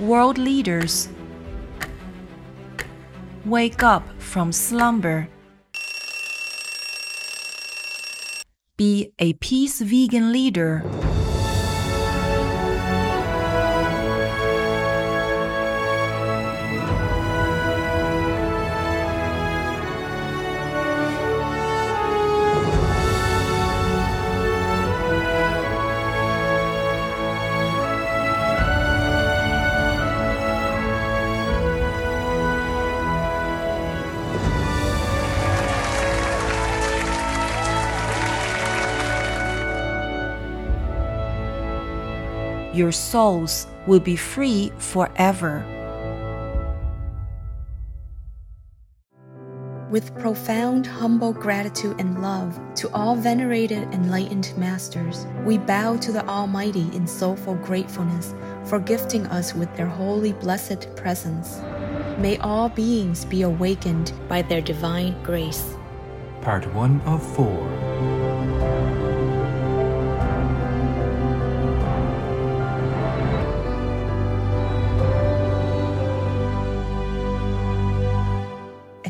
world leaders. Wake up from slumber. Be a peace vegan leader. Your souls will be free forever. With profound, humble gratitude and love to all venerated enlightened masters, we bow to the Almighty in soulful gratefulness for gifting us with their holy, blessed presence. May all beings be awakened by their divine grace. Part 1 of 4.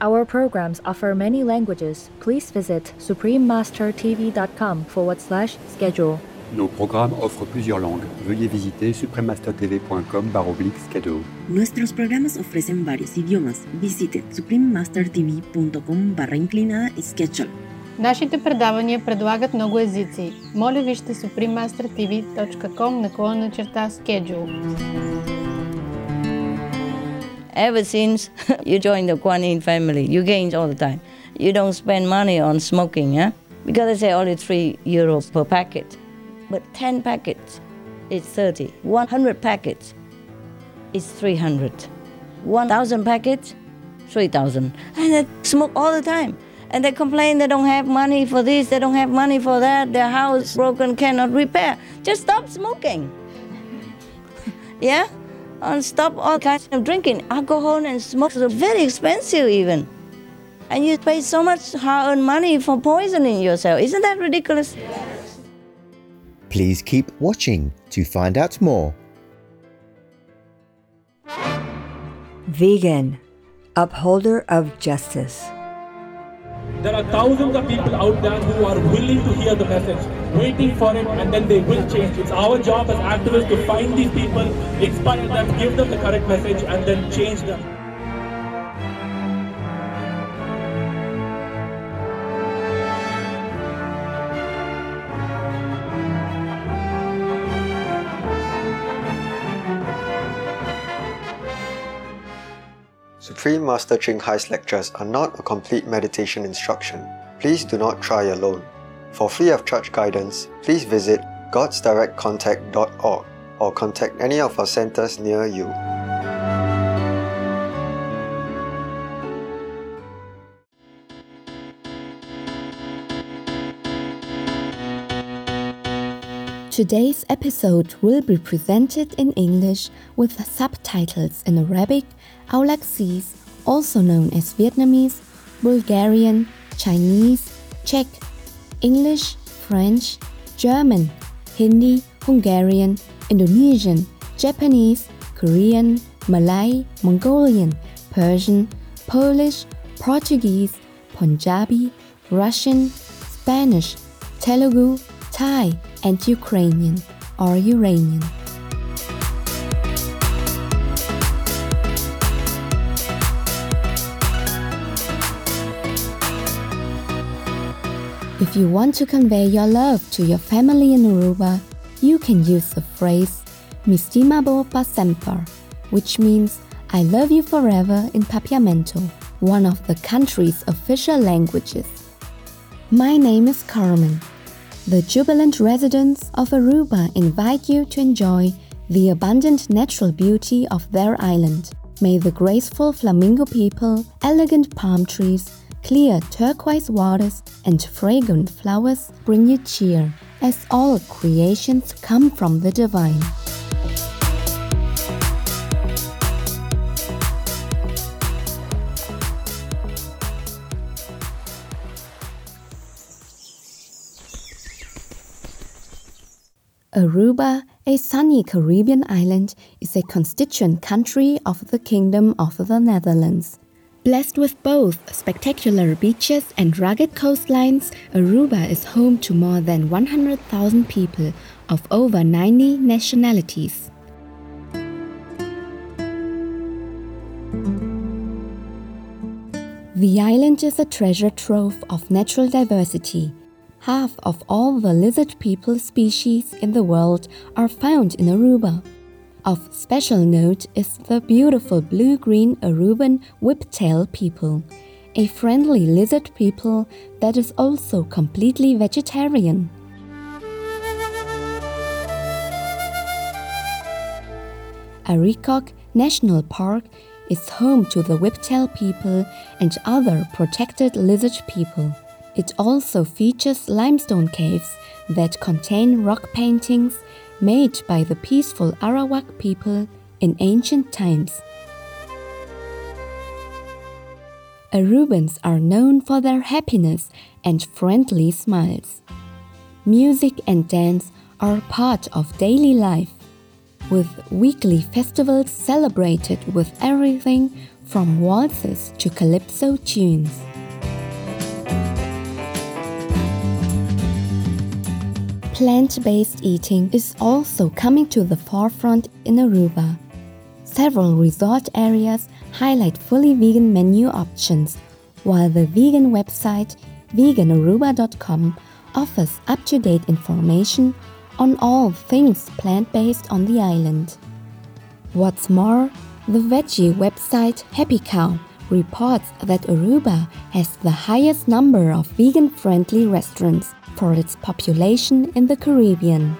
Our programs offer many languages. Please visit suprememastertv.com forward slash schedule. Nos programmes offrent plusieurs langues. Veuillez visiter suprememastertv.com schedule. Nuestros programas ofrecen varios idiomas. Visite suprememastertv.com barра inclinada schedule. Нашите предавания предлагат много езици. Моля вижте suprememastertv.com наклона черта schedule. Ever since you joined the Kuan Yin family, you gain all the time. You don't spend money on smoking, yeah? Because they say only 3 euros per packet. But 10 packets is 30. 100 packets is 300. 1,000 packets, 3,000. And they smoke all the time. And they complain they don't have money for this, they don't have money for that, their house broken, cannot repair. Just stop smoking. yeah? And stop all kinds of drinking. Alcohol and smoke are very expensive even. And you pay so much hard-earned money for poisoning yourself. Isn't that ridiculous? Please keep watching to find out more. Vegan, upholder of justice. There are thousands of people out there who are willing to hear the message, waiting for it, and then they will change. It's our job as activists to find these people, inspire them, give them the correct message, and then change them. Supreme Master Ching Hai's lectures are not a complete meditation instruction. Please do not try alone. For free of charge guidance, please visit godsdirectcontact.org or contact any of our centers near you. Today's episode will be presented in English with subtitles in Arabic, Aulacese, also known as Vietnamese, Bulgarian, Chinese, Czech, English, French, German, Hindi, Hungarian, Indonesian, Japanese, Korean, Malay, Mongolian, Persian, Polish, Portuguese, Punjabi, Russian, Spanish, Telugu, Thai, and Ukrainian or Uranian. If you want to convey your love to your family in Aruba, you can use the phrase Mistimabo pa which means I love you forever in Papiamento, one of the country's official languages. My name is Carmen. The jubilant residents of Aruba invite you to enjoy the abundant natural beauty of their island. May the graceful flamingo people, elegant palm trees, clear turquoise waters, and fragrant flowers bring you cheer, as all creations come from the divine. Aruba, a sunny Caribbean island, is a constituent country of the Kingdom of the Netherlands. Blessed with both spectacular beaches and rugged coastlines, Aruba is home to more than 100,000 people of over 90 nationalities. The island is a treasure trove of natural diversity. Half of all the lizard people species in the world are found in Aruba. Of special note is the beautiful blue-green Aruban whiptail people, a friendly lizard people that is also completely vegetarian. Arikok National Park is home to the whiptail people and other protected lizard people. It also features limestone caves that contain rock paintings made by the peaceful Arawak people in ancient times. Arubans are known for their happiness and friendly smiles. Music and dance are part of daily life, with weekly festivals celebrated with everything from waltzes to calypso tunes. Plant based eating is also coming to the forefront in Aruba. Several resort areas highlight fully vegan menu options, while the vegan website veganaruba.com offers up to date information on all things plant based on the island. What's more, the veggie website Happy Cow reports that Aruba has the highest number of vegan friendly restaurants for its population in the Caribbean.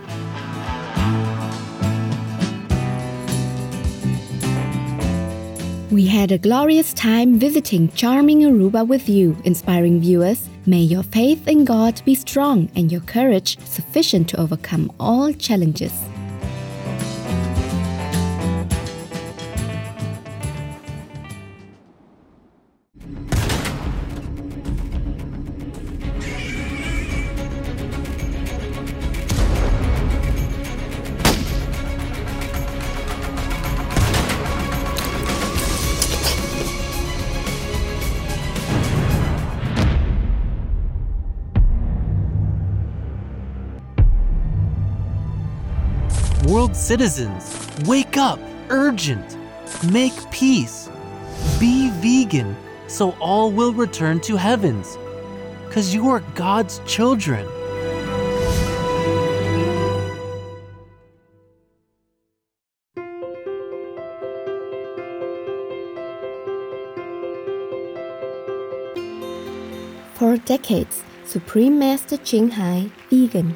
We had a glorious time visiting charming Aruba with you, inspiring viewers. May your faith in God be strong and your courage sufficient to overcome all challenges. Citizens, wake up! Urgent! Make peace! Be vegan so all will return to heavens. Because you are God's children. For decades, Supreme Master Ching Hai, vegan,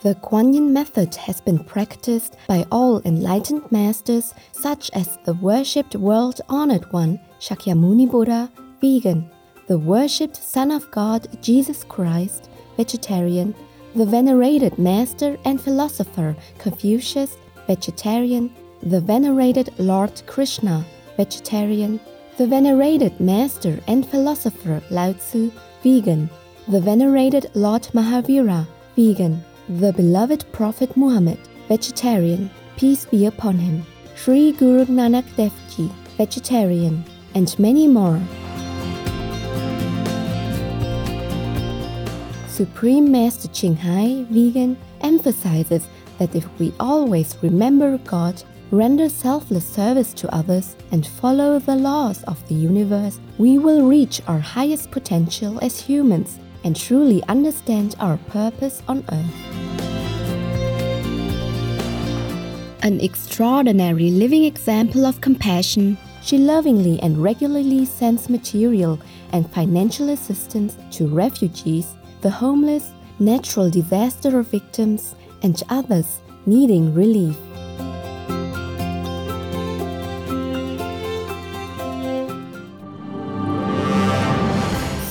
The Kuan Yin method has been practiced by all enlightened masters such as the worshipped world honored one Shakyamuni Buddha, vegan, the worshipped Son of God Jesus Christ, vegetarian, the venerated master and philosopher Confucius, vegetarian, the venerated Lord Krishna, vegetarian, the venerated master and philosopher Lao Tzu, vegan, the venerated Lord Mahavira, vegan, the beloved Prophet Muhammad, vegetarian, peace be upon him, Sri Guru Nanak Dev Ji, vegetarian, and many more. Supreme Master Ching Hai, vegan, emphasizes that if we always remember God, render selfless service to others, and follow the laws of the universe, we will reach our highest potential as humans and truly understand our purpose on earth. An extraordinary living example of compassion, she lovingly and regularly sends material and financial assistance to refugees, the homeless, natural disaster victims, and others needing relief.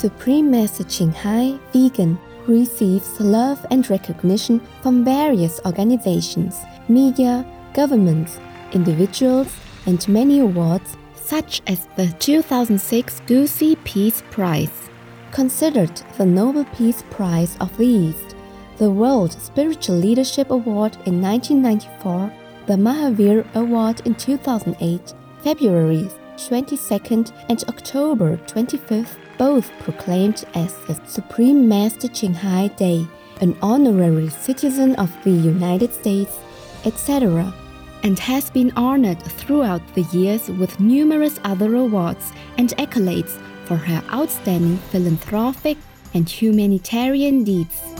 Supreme Master Ching Hai, vegan, receives love and recognition from various organizations, media, governments, individuals, and many awards, such as the 2006 Gusi Peace Prize, considered the Nobel Peace Prize of the East, the World Spiritual Leadership Award in 1994, the Mahavir Award in 2008, February 22nd and October 25th both proclaimed as the Supreme Master Ching Hai Day, an honorary citizen of the United States, etc., and has been honored throughout the years with numerous other awards and accolades for her outstanding philanthropic and humanitarian deeds.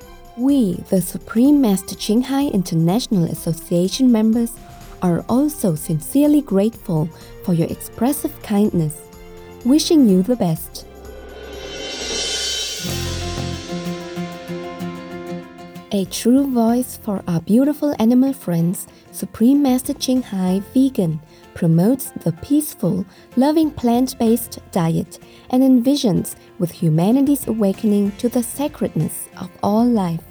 We, the Supreme Master Ching Hai International Association members, are also sincerely grateful for your expressive kindness. Wishing you the best. A true voice for our beautiful animal friends, Supreme Master Ching Hai Vegan promotes the peaceful, loving plant based diet and envisions with humanity's awakening to the sacredness of all life.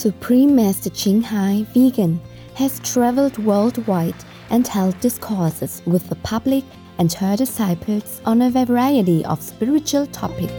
Supreme Master Ching Hai Vegan has traveled worldwide and held discourses with the public and her disciples on a variety of spiritual topics.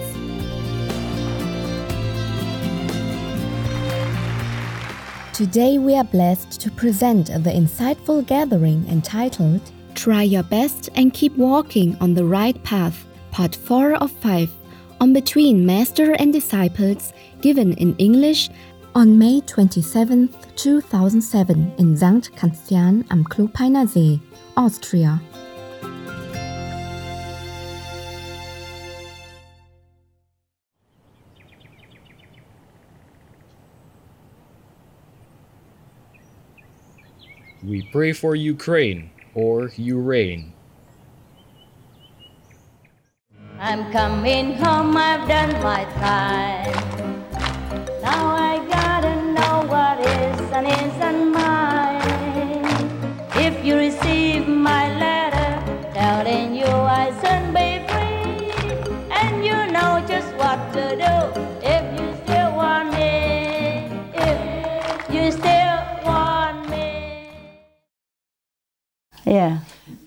Today we are blessed to present the insightful gathering entitled Try Your Best and Keep Walking on the Right Path, Part 4 of 5, on Between Master and Disciples, given in English on May 27, 2007 in St. Kanzian am Klopeiner See, Austria. We pray for Ukraine or Ukraine. I'm coming home, I've done my time. Now and isn't mine. If you receive my letter telling you I soon be free, and you know just what to do if you still want me, if you still want me. Yeah.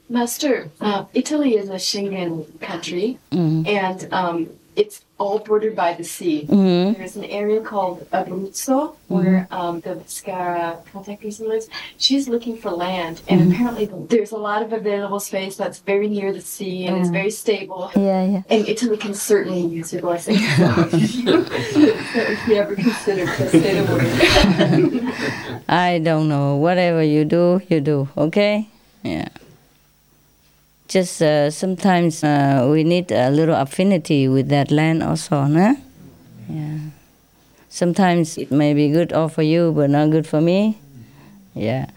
Master, uh, Italy is a Schengen country, Mhm. and um, it's all bordered by the sea. Mhm. There's an area called Abruzzo where um, the Pescara contact person lives. She's looking for land, and Mhm. apparently there's a lot of available space that's very near the sea and it's very stable. Yeah, yeah. And Italy can certainly use your blessing. If you ever consider to say the word. I don't know. Whatever you do, you do. Okay? Yeah. Just uh, sometimes uh, we need a little affinity with that land also, no? Yeah. Sometimes it may be good all for you, but not good for me. Yeah.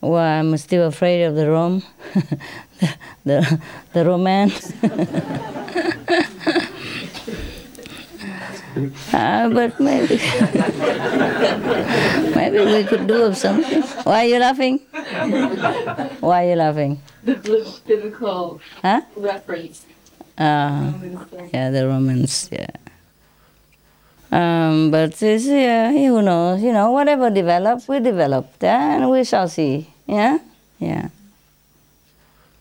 Well, I'm still afraid of the Rome, the, the, the romance. Uh, but maybe, maybe we could do something. Why are you laughing? Why are you laughing? The bl- biblical Huh? reference. Uh, yeah, the Romans, yeah. Um, but it's, yeah, who knows, you know, whatever develops, we develop, and we shall see, yeah? Yeah.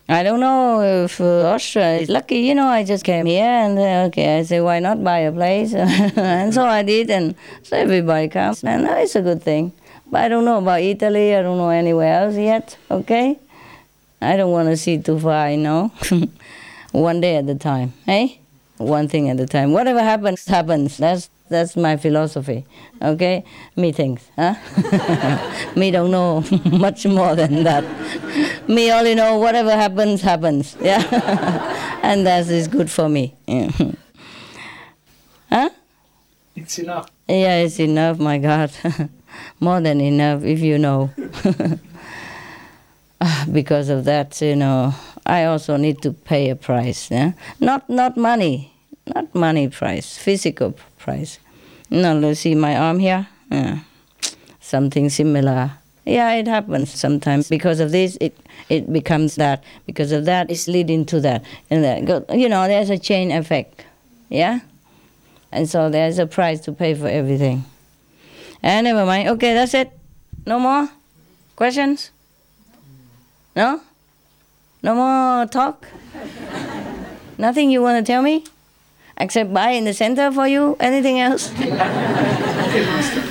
I don't know if uh, Austria is lucky, you know, I just came here and uh, okay, I say, why not buy a place? and so I did, and so everybody comes, and uh, it's a good thing. But I don't know about Italy, I don't know anywhere else yet, okay? I don't want to see too far, you know. One day at a time, hey? One thing at a time. Whatever happens, happens. That's that's my philosophy. Okay? Me thinks, huh? Me don't know much more than that. Me only know whatever happens, happens. Yeah. and that is good for me. Huh? It's enough. Yeah, it's enough, my God. More than enough, if you know. Because of that, you know, I also need to pay a price. Yeah? Not not money, not money price, physical price. No, you see my arm here. Yeah. Something similar. Yeah, it happens sometimes. Because of this, it it becomes that. Because of that, it's leading to that, and that. You know, there's a chain effect. Yeah. And so there's a price to pay for everything. And never mind. Okay, that's it. No more questions. No? No more talk? Nothing you want to tell me? Except buy in the center for you? Anything else? Okay, Master.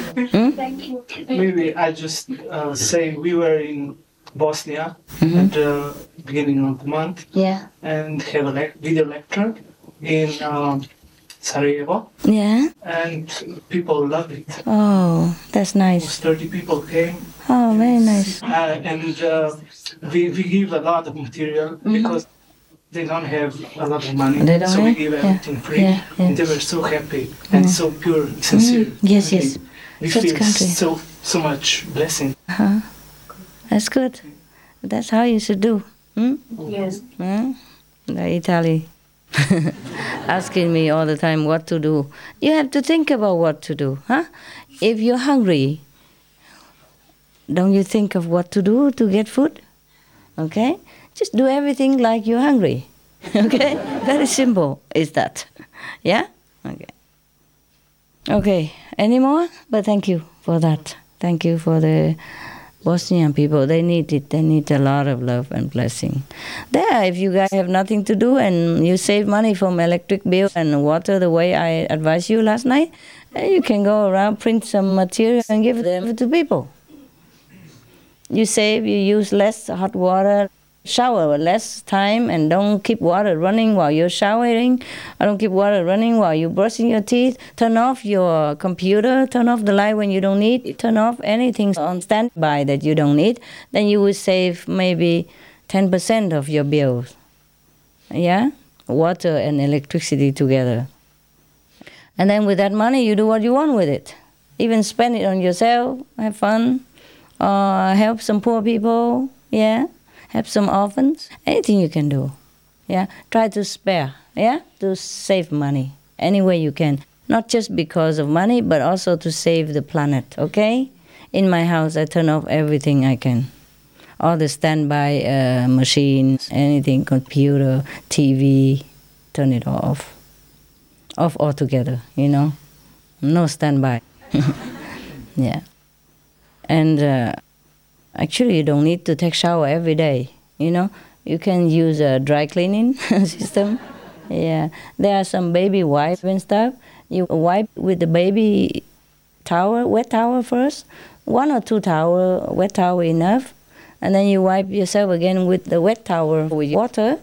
Thank you. Maybe I just uh, say we were in Bosnia Mhm. at the beginning of the month Yeah. and have a lec- video lecture in um, Sarajevo, Yeah. and people loved it. Oh, that's nice. Almost 30 people came, Oh, very nice. uh, and uh, we, we give a lot of material Mhm. because they don't have a lot of money, They don't so we have? give Yeah. everything free, Yeah, yeah. and they were so happy and Mm. so pure, sincere. Mm, yes, yes. We Such feel country. so so much blessing. Uh-huh. That's good. That's how you should do. Hmm? Yes. Hmm? The Italy asking me all the time what to do. You have to think about what to do, huh? If you're hungry, don't you think of what to do to get food? Okay? Just do everything like you're hungry. Okay? Very simple is that. Yeah? Okay. Okay. Any more? But thank you for that. Thank you for the Bosnian people. They need it. They need a lot of love and blessing. There, if you guys have nothing to do and you save money from electric bill and water the way I advised you last night, eh, you can go around, print some material and give them to people. You save, you use less hot water, shower less time, and don't keep water running while you're showering. I don't keep water running while you're brushing your teeth. Turn off your computer, turn off the light when you don't need, turn off anything on standby that you don't need. Then you will save maybe 10% of your bills. Yeah? Water and electricity together. And then with that money, you do what you want with it. Even spend it on yourself, have fun, uh, help some poor people, yeah, help some orphans, anything you can do, yeah. Try to spare, yeah, to save money any way you can. Not just because of money, but also to save the planet, okay? In my house, I turn off everything I can. All the standby uh, machines, anything, computer, TV, turn it off. Off altogether, you know? No standby. yeah. And uh, actually, you don't need to take shower every day. You know, you can use a dry cleaning system. Yeah, there are some baby wipes and stuff. You wipe with the baby towel, wet towel first, one or two towel, wet towel enough, and then you wipe yourself again with the wet towel with water,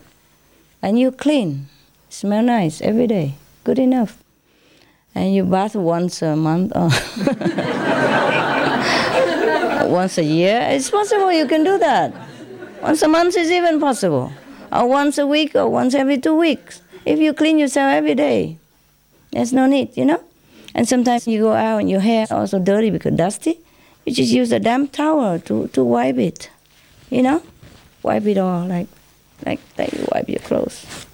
and you clean. Smell nice every day. Good enough. And you bath once a month. Once a year. It's possible you can do that. Once a month is even possible. Or once a week or once every two weeks. If you clean yourself every day, there's no need, you know? And sometimes you go out and your hair also dirty because dusty. You just use a damp towel to, to wipe it, you know? Wipe it all like, like, like you wipe your clothes.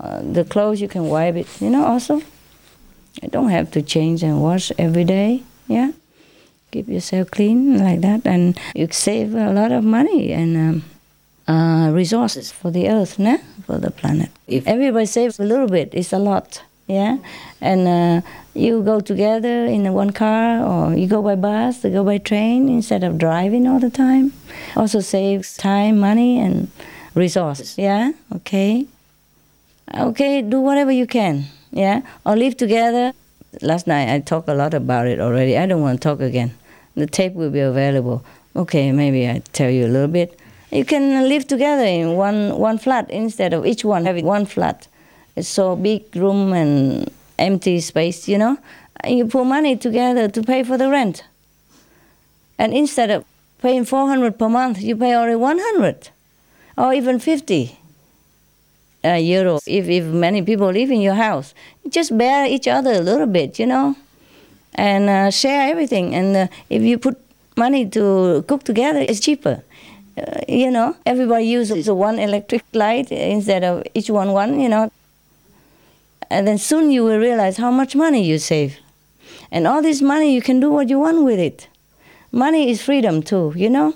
Uh, the clothes you can wipe it, you know, also. You don't have to change and wash every day, yeah? Keep yourself clean like that, and you save a lot of money and um, uh, resources for the earth, né? for the planet. If everybody saves a little bit, it's a lot, yeah. And uh, you go together in one car, or you go by bus, you go by train instead of driving all the time. Also saves time, money, and resources. Yeah. Okay. Okay. Do whatever you can. Yeah. Or live together. Last night I talked a lot about it already. I don't want to talk again. The tape will be available. Okay, maybe I tell you a little bit. You can live together in one, one flat instead of each one having one flat. It's so big room and empty space, you know. You put money together to pay for the rent. And instead of paying 400 per month, you pay only 100 or even 50 uh. If, if many people live in your house, just bear each other a little bit, you know and uh, share everything. And uh, if you put money to cook together, it's cheaper. Uh, you know, everybody uses one electric light instead of each one one. You know, and then soon you will realize how much money you save, and all this money you can do what you want with it. Money is freedom too, you know.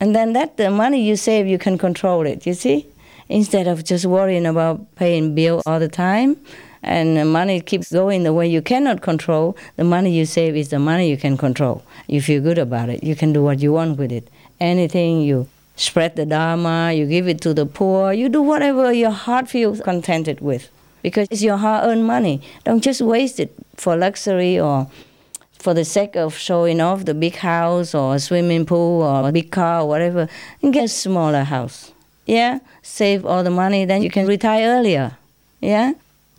And then that the money you save, you can control it. You see, instead of just worrying about paying bill all the time and the money keeps going the way you cannot control, the money you save is the money you can control. You feel good about it. You can do what you want with it. Anything you spread the dharma, you give it to the poor, you do whatever your heart feels contented with. Because it's your hard earned money. Don't just waste it for luxury or for the sake of showing off the big house or swimming pool or big car or whatever, and get a smaller house. Yeah? Save all the money, then you can retire earlier. Yeah?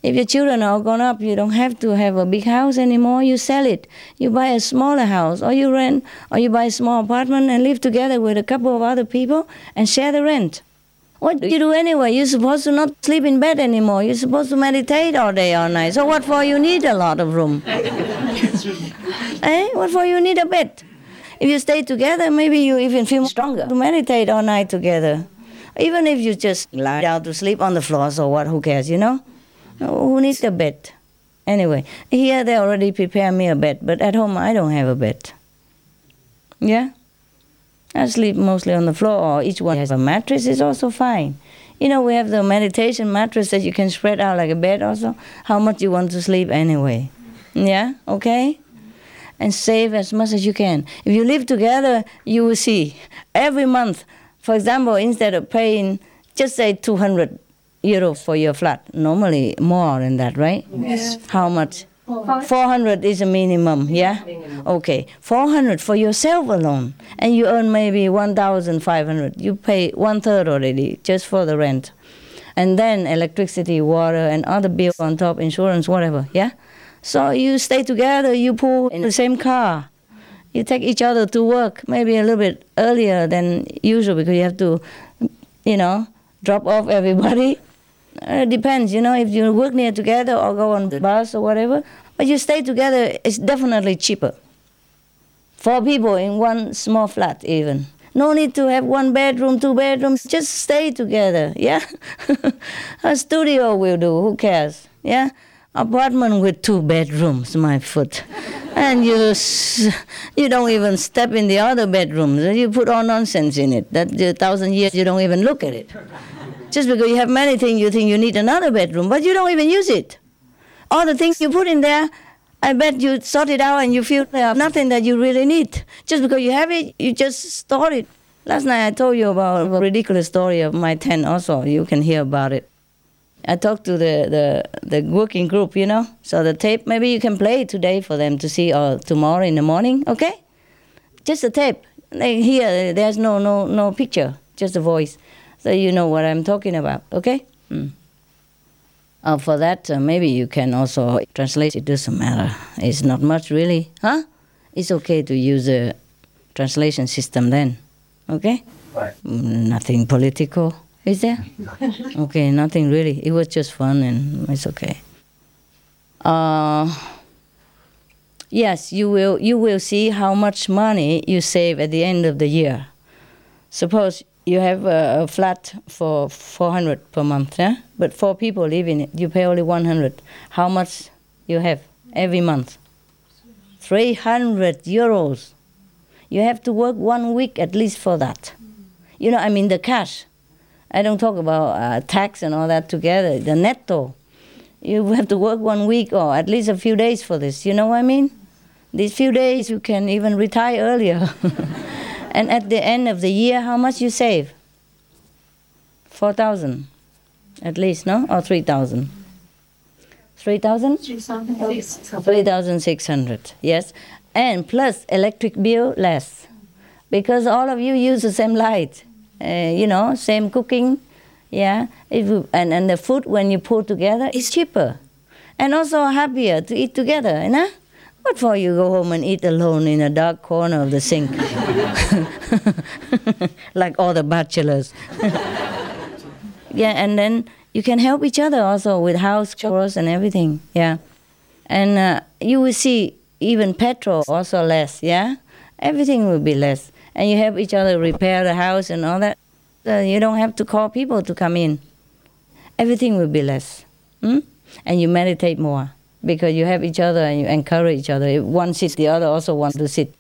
If your children are grown up, you don't have to have a big house anymore. You sell it. You buy a smaller house, or you rent, or you buy a small apartment and live together with a couple of other people and share the rent. What do you do anyway? You're supposed to not sleep in bed anymore. You're supposed to meditate all day, all night. So what for you need a lot of room? eh? What for you need a bed? If you stay together, maybe you even feel stronger to meditate all night together. Even if you just lie down to sleep on the floor, so what? Who cares, you know? Who needs a bed? Anyway, here they already prepare me a bed, but at home I don't have a bed. Yeah? I sleep mostly on the floor, or each one has a mattress, it's also fine. You know, we have the meditation mattress that you can spread out like a bed also. How much you want to sleep anyway. Yeah? Okay? And save as much as you can. If you live together, you will see every month, for example, instead of paying, just say 200 euros for your flat, normally more than that, right? Yes. How much? 400 is a minimum, yeah? Okay, 400 for yourself alone, and you earn maybe 1,500. You pay one third already just for the rent. And then electricity, water, and other bills on top, insurance, whatever, yeah? So you stay together, you pull in the same car. You take each other to work, maybe a little bit earlier than usual because you have to, you know, drop off everybody. Uh, it depends, you know, if you work near together or go on the bus or whatever. But you stay together, it's definitely cheaper. Four people in one small flat, even. No need to have one bedroom, two bedrooms. Just stay together, yeah? a studio will do, who cares, yeah? Apartment with two bedrooms, my foot. And you, you don't even step in the other bedrooms. You put all nonsense in it. That thousand years you don't even look at it. Just because you have many things, you think you need another bedroom, but you don't even use it. All the things you put in there, I bet you sort it out and you feel there are nothing that you really need. Just because you have it, you just store it. Last night I told you about a ridiculous story of my tent also. You can hear about it. I talked to the, the, the working group, you know. So the tape, maybe you can play today for them to see or tomorrow in the morning, okay? Just a tape. They hear, there's no, no, no picture, just a voice. So you know what I'm talking about, okay? Mm. Uh, for that, uh, maybe you can also translate. It doesn't matter. It's not much really, huh? It's okay to use a translation system then, okay? Right. Mm, Nothing political, is there? okay, nothing really. It was just fun and it's okay. Uh, yes, you will. You will see how much money you save at the end of the year. Suppose you have a, flat for 400 per month, yeah? but four people live in it. You pay only 100. How much you have every month? 300 euros. You have to work one week at least for that. You know, I mean the cash. I don't talk about uh, tax and all that together. The netto. You have to work one week or at least a few days for this. You know what I mean? These few days you can even retire earlier. and at the end of the year, how much you save? 4,000 at least, no? Or 3,000? 3,000? 3,600, yes. And plus electric bill less. Because all of you use the same light, uh, you know, same cooking, yeah. If you, and, and the food, when you put together, is cheaper. And also happier to eat together, you know? What for you go home and eat alone in a dark corner of the sink? like all the bachelors. yeah, and then you can help each other also with house chores and everything. Yeah, and uh, you will see even petrol also less. Yeah, everything will be less, and you help each other repair the house and all that. Uh, you don't have to call people to come in. Everything will be less, hmm? and you meditate more because you have each other and you encourage each other. If one sits, the other also wants to sit.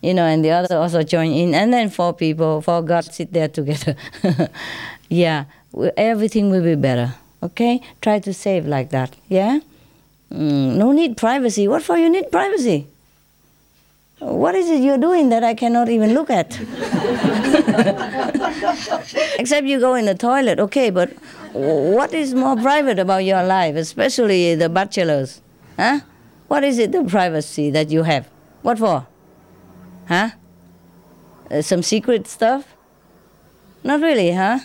You know, and the other also join in, and then four people, four gods sit there together. yeah, everything will be better. Okay, try to save like that. Yeah, mm, no need privacy. What for you need privacy? What is it you're doing that I cannot even look at? Except you go in the toilet, okay, but what is more private about your life, especially the bachelors? Huh? What is it, the privacy that you have? What for? Huh? Uh, some secret stuff? Not really, huh?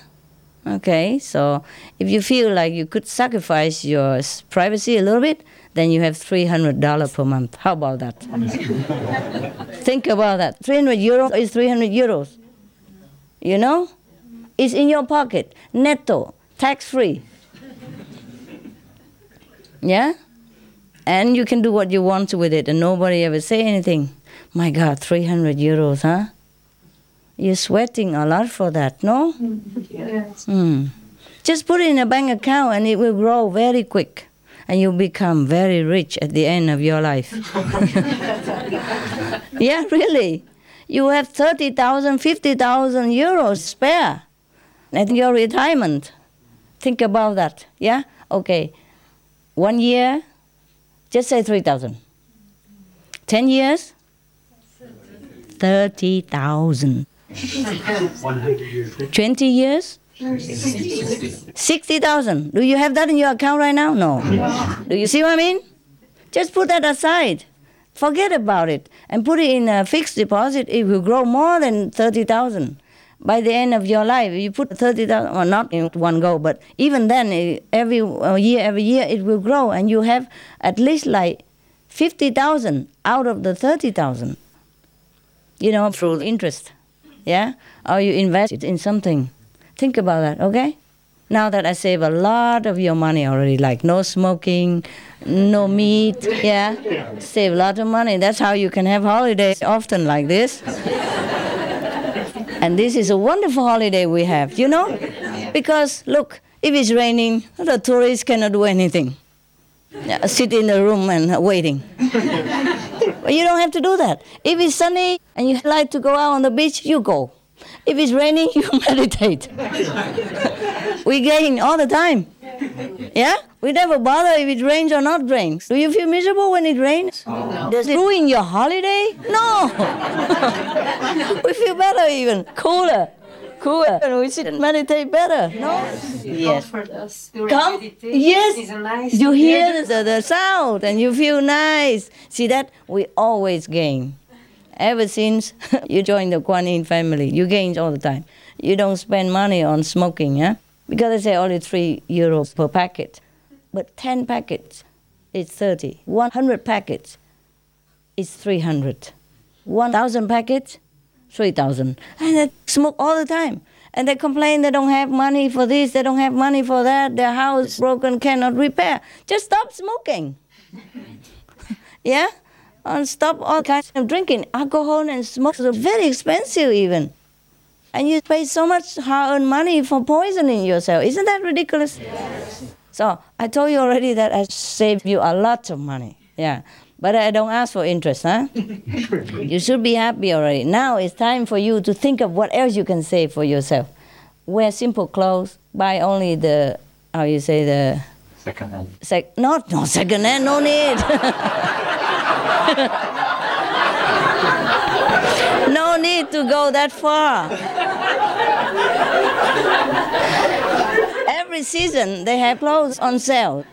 Okay, so if you feel like you could sacrifice your privacy a little bit, then you have $300 per month. How about that? Think about that. 300 euros is 300 euros. You know? It's in your pocket, netto, tax free. Yeah? And you can do what you want with it and nobody ever say anything. My God, 300 euros, huh? You're sweating a lot for that, no? Yes. Hmm. Just put it in a bank account and it will grow very quick. And you'll become very rich at the end of your life. yeah, really. You have 30,000, 50,000 euros spare at your retirement. Think about that. Yeah? Okay. One year, just say 3,000. 10 years, 30,000. 20 years, 60,000. Do you have that in your account right now? No. Do you see what I mean? Just put that aside. Forget about it and put it in a fixed deposit. It will grow more than 30,000 by the end of your life. You put 30,000, well, not in one go, but even then, eh, every uh, year, every year, it will grow and you have at least like 50,000 out of the 30,000, you know, through interest. Yeah? Or you invest it in something. Think about that, okay? Now that I save a lot of your money already, like no smoking, no meat, yeah? Save a lot of money. That's how you can have holidays often like this. and this is a wonderful holiday we have, you know? Because look, if it's raining, the tourists cannot do anything. Yeah, sit in the room and waiting. But you don't have to do that. If it's sunny and you like to go out on the beach, you go. If it's raining, you meditate. we gain all the time. Yeah? We never bother if it rains or not rains. Do you feel miserable when it rains? Oh, Does it ruin your holiday? No. we feel better even, cooler. Cooler. And we sit and meditate better. No? Yes. Comfort us during Come. Yes. Nice You hear the, the sound and you feel nice. See that? We always gain. Ever since you joined the Quan Yin family, you gain all the time. You don't spend money on smoking, yeah? Because they say only three euros per packet. But 10 packets is 30. 100 packets is 300. 1,000 packets, 3,000. And they smoke all the time. And they complain they don't have money for this, they don't have money for that, their house broken, cannot repair. Just stop smoking. yeah? And stop all kinds of drinking. Alcohol and smoke are very expensive even. And you pay so much hard-earned money for poisoning yourself. Isn't that ridiculous? Yes. So I told you already that I saved you a lot of money. Yeah. But I don't ask for interest, huh? you should be happy already. Now it's time for you to think of what else you can save for yourself. Wear simple clothes. Buy only the, how you say, the Second hand. Sec- not no second hand, no need. no need to go that far. Every season they have clothes on sale.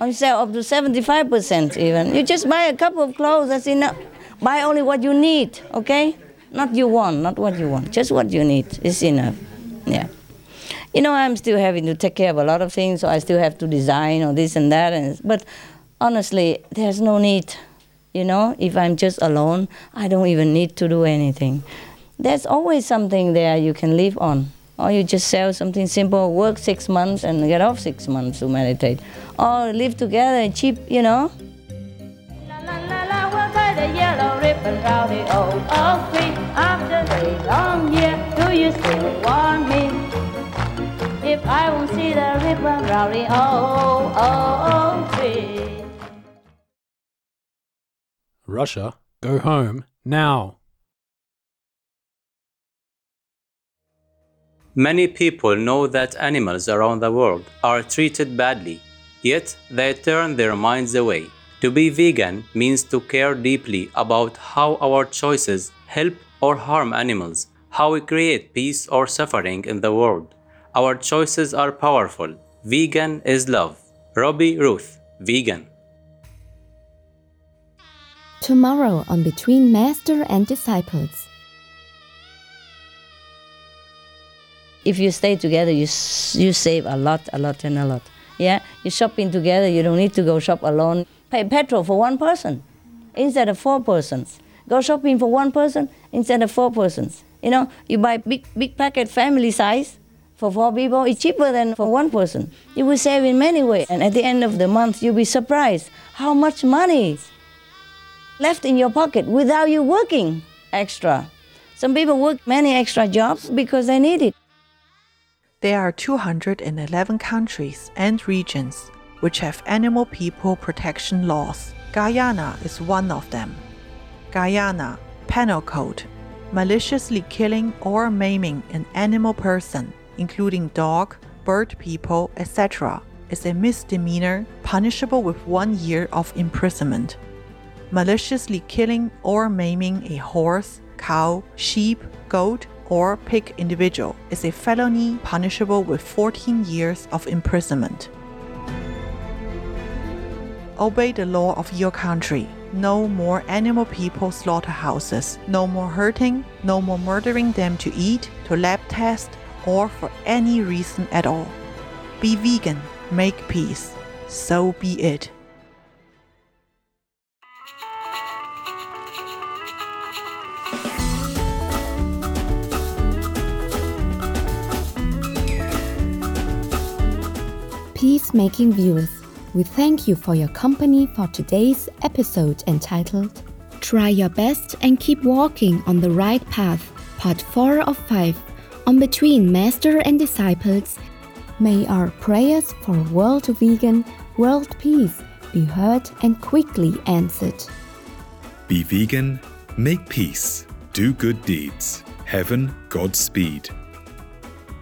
On sale up to 75% even. You just buy a couple of clothes, that's enough. Buy only what you need, okay? Not you want, not what you want. Just what you need is enough. Yeah you know, I'm still having to take care of a lot of things, so I still have to design or this and that. And, but honestly, there's no need. You know, if I'm just alone, I don't even need to do anything. There's always something there you can live on. Or you just sell something simple, work six months and get off six months to meditate. Or live together cheap, you know. If I won't see the ribbon the old oak tree. Russia, go home now. Many people know that animals around the world are treated badly, yet they turn their minds away. To be vegan means to care deeply about how our choices help or harm animals, how we create peace or suffering in the world. Our choices are powerful. Vegan is love. Robbie Ruth, vegan. Tomorrow on Between Master and Disciples. If you stay together, you you save a lot, a lot, and a lot. Yeah, you shopping together. You don't need to go shop alone. Pay petrol for one person instead of four persons. Go shopping for one person instead of four persons. You know, you buy big big packet family size for four people. It's cheaper than for one person. You will save in many ways, and at the end of the month, you'll be surprised how much money left in your pocket without you working extra. Some people work many extra jobs because they need it. There are 211 countries and regions which have animal people protection laws. Guyana is one of them. Guyana Penal Code maliciously killing or maiming an animal person, including dog, bird people, etc., is a misdemeanor punishable with one year of imprisonment. Maliciously killing or maiming a horse, cow, sheep, goat, or pig individual is a felony punishable with 14 years of imprisonment. Obey the law of your country. No more animal people slaughterhouses. No more hurting. No more murdering them to eat, to lab test, or for any reason at all. Be vegan. Make peace. So be it. Peacemaking viewers, we thank you for your company for today's episode entitled Try Your Best and Keep Walking on the Right Path, Part 4 of 5, on Between Master and Disciples. May our prayers for world vegan, world peace be heard and quickly answered. Be vegan, make peace, do good deeds. Heaven, Godspeed.